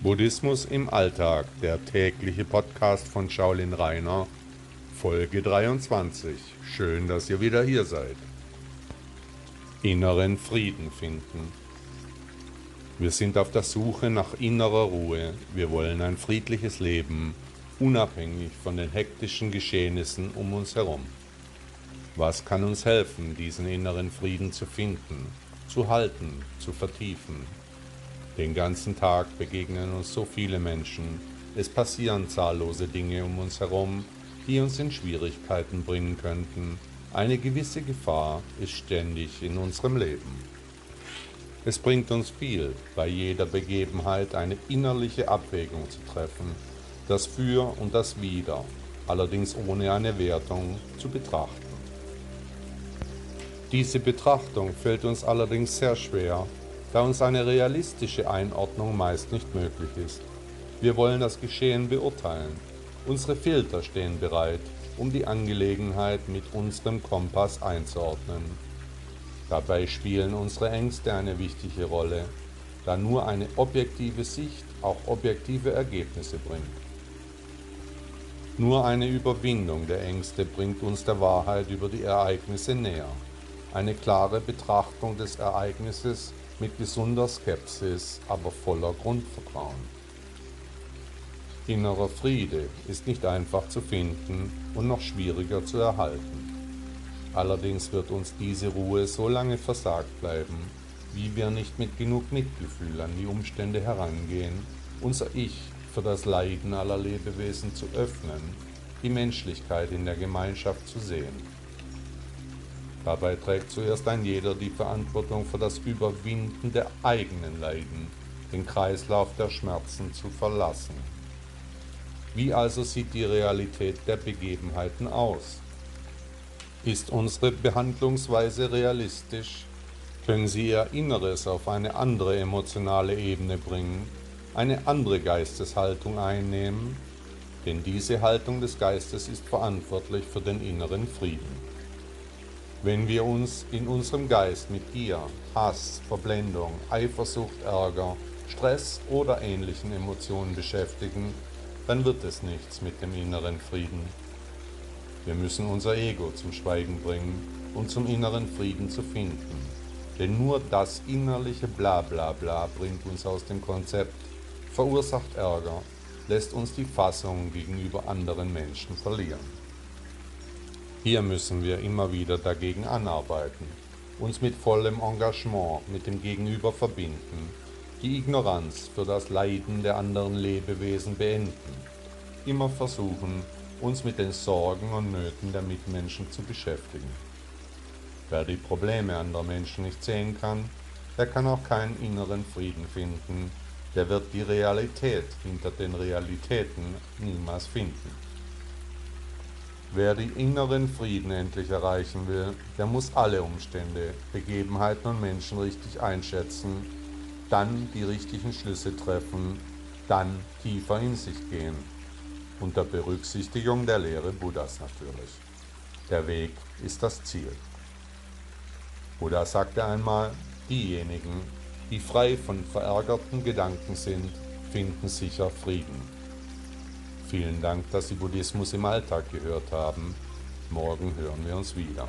Buddhismus im Alltag, der tägliche Podcast von Shaolin Rainer, Folge 23. Schön, dass ihr wieder hier seid. Inneren Frieden finden. Wir sind auf der Suche nach innerer Ruhe. Wir wollen ein friedliches Leben, unabhängig von den hektischen Geschehnissen um uns herum. Was kann uns helfen, diesen inneren Frieden zu finden, zu halten, zu vertiefen, den ganzen Tag begegnen uns so viele Menschen. Es passieren zahllose Dinge um uns herum, die uns in Schwierigkeiten bringen könnten. Eine gewisse Gefahr ist ständig in unserem Leben. Es bringt uns viel, bei jeder Begebenheit eine innerliche Abwägung zu treffen, das Für und das Wider, allerdings ohne eine Wertung, zu betrachten. Diese Betrachtung fällt uns allerdings sehr schwer, da uns eine realistische Einordnung meist nicht möglich ist. Wir wollen das Geschehen beurteilen. Unsere Filter stehen bereit, um die Angelegenheit mit unserem Kompass einzuordnen. Dabei spielen unsere Ängste eine wichtige Rolle, da nur eine objektive Sicht auch objektive Ergebnisse bringt. Nur eine Überwindung der Ängste bringt uns der Wahrheit über die Ereignisse näher. Eine klare Betrachtung des Ereignisses mit gesunder Skepsis, aber voller Grundvertrauen. Innerer Friede ist nicht einfach zu finden und noch schwieriger zu erhalten. Allerdings wird uns diese Ruhe so lange versagt bleiben, wie wir nicht mit genug Mitgefühl an die Umstände herangehen, unser Ich für das Leiden aller Lebewesen zu öffnen, die Menschlichkeit in der Gemeinschaft zu sehen. Dabei trägt zuerst ein jeder die Verantwortung für das Überwinden der eigenen Leiden, den Kreislauf der Schmerzen zu verlassen. Wie also sieht die Realität der Begebenheiten aus? Ist unsere Behandlungsweise realistisch? Können Sie Ihr Inneres auf eine andere emotionale Ebene bringen, eine andere Geisteshaltung einnehmen? Denn diese Haltung des Geistes ist verantwortlich für den inneren Frieden. Wenn wir uns in unserem Geist mit Gier, Hass, Verblendung, Eifersucht, Ärger, Stress oder ähnlichen Emotionen beschäftigen, dann wird es nichts mit dem inneren Frieden. Wir müssen unser Ego zum Schweigen bringen, um zum inneren Frieden zu finden. Denn nur das innerliche Blablabla Bla Bla bringt uns aus dem Konzept, verursacht Ärger, lässt uns die Fassung gegenüber anderen Menschen verlieren. Hier müssen wir immer wieder dagegen anarbeiten, uns mit vollem Engagement mit dem Gegenüber verbinden, die Ignoranz für das Leiden der anderen Lebewesen beenden, immer versuchen, uns mit den Sorgen und Nöten der Mitmenschen zu beschäftigen. Wer die Probleme anderer Menschen nicht sehen kann, der kann auch keinen inneren Frieden finden, der wird die Realität hinter den Realitäten niemals finden. Wer den inneren Frieden endlich erreichen will, der muss alle Umstände, Begebenheiten und Menschen richtig einschätzen, dann die richtigen Schlüsse treffen, dann tiefer in sich gehen. Unter Berücksichtigung der Lehre Buddhas natürlich. Der Weg ist das Ziel. Buddha sagte einmal, diejenigen, die frei von verärgerten Gedanken sind, finden sicher Frieden. Vielen Dank, dass Sie Buddhismus im Alltag gehört haben. Morgen hören wir uns wieder.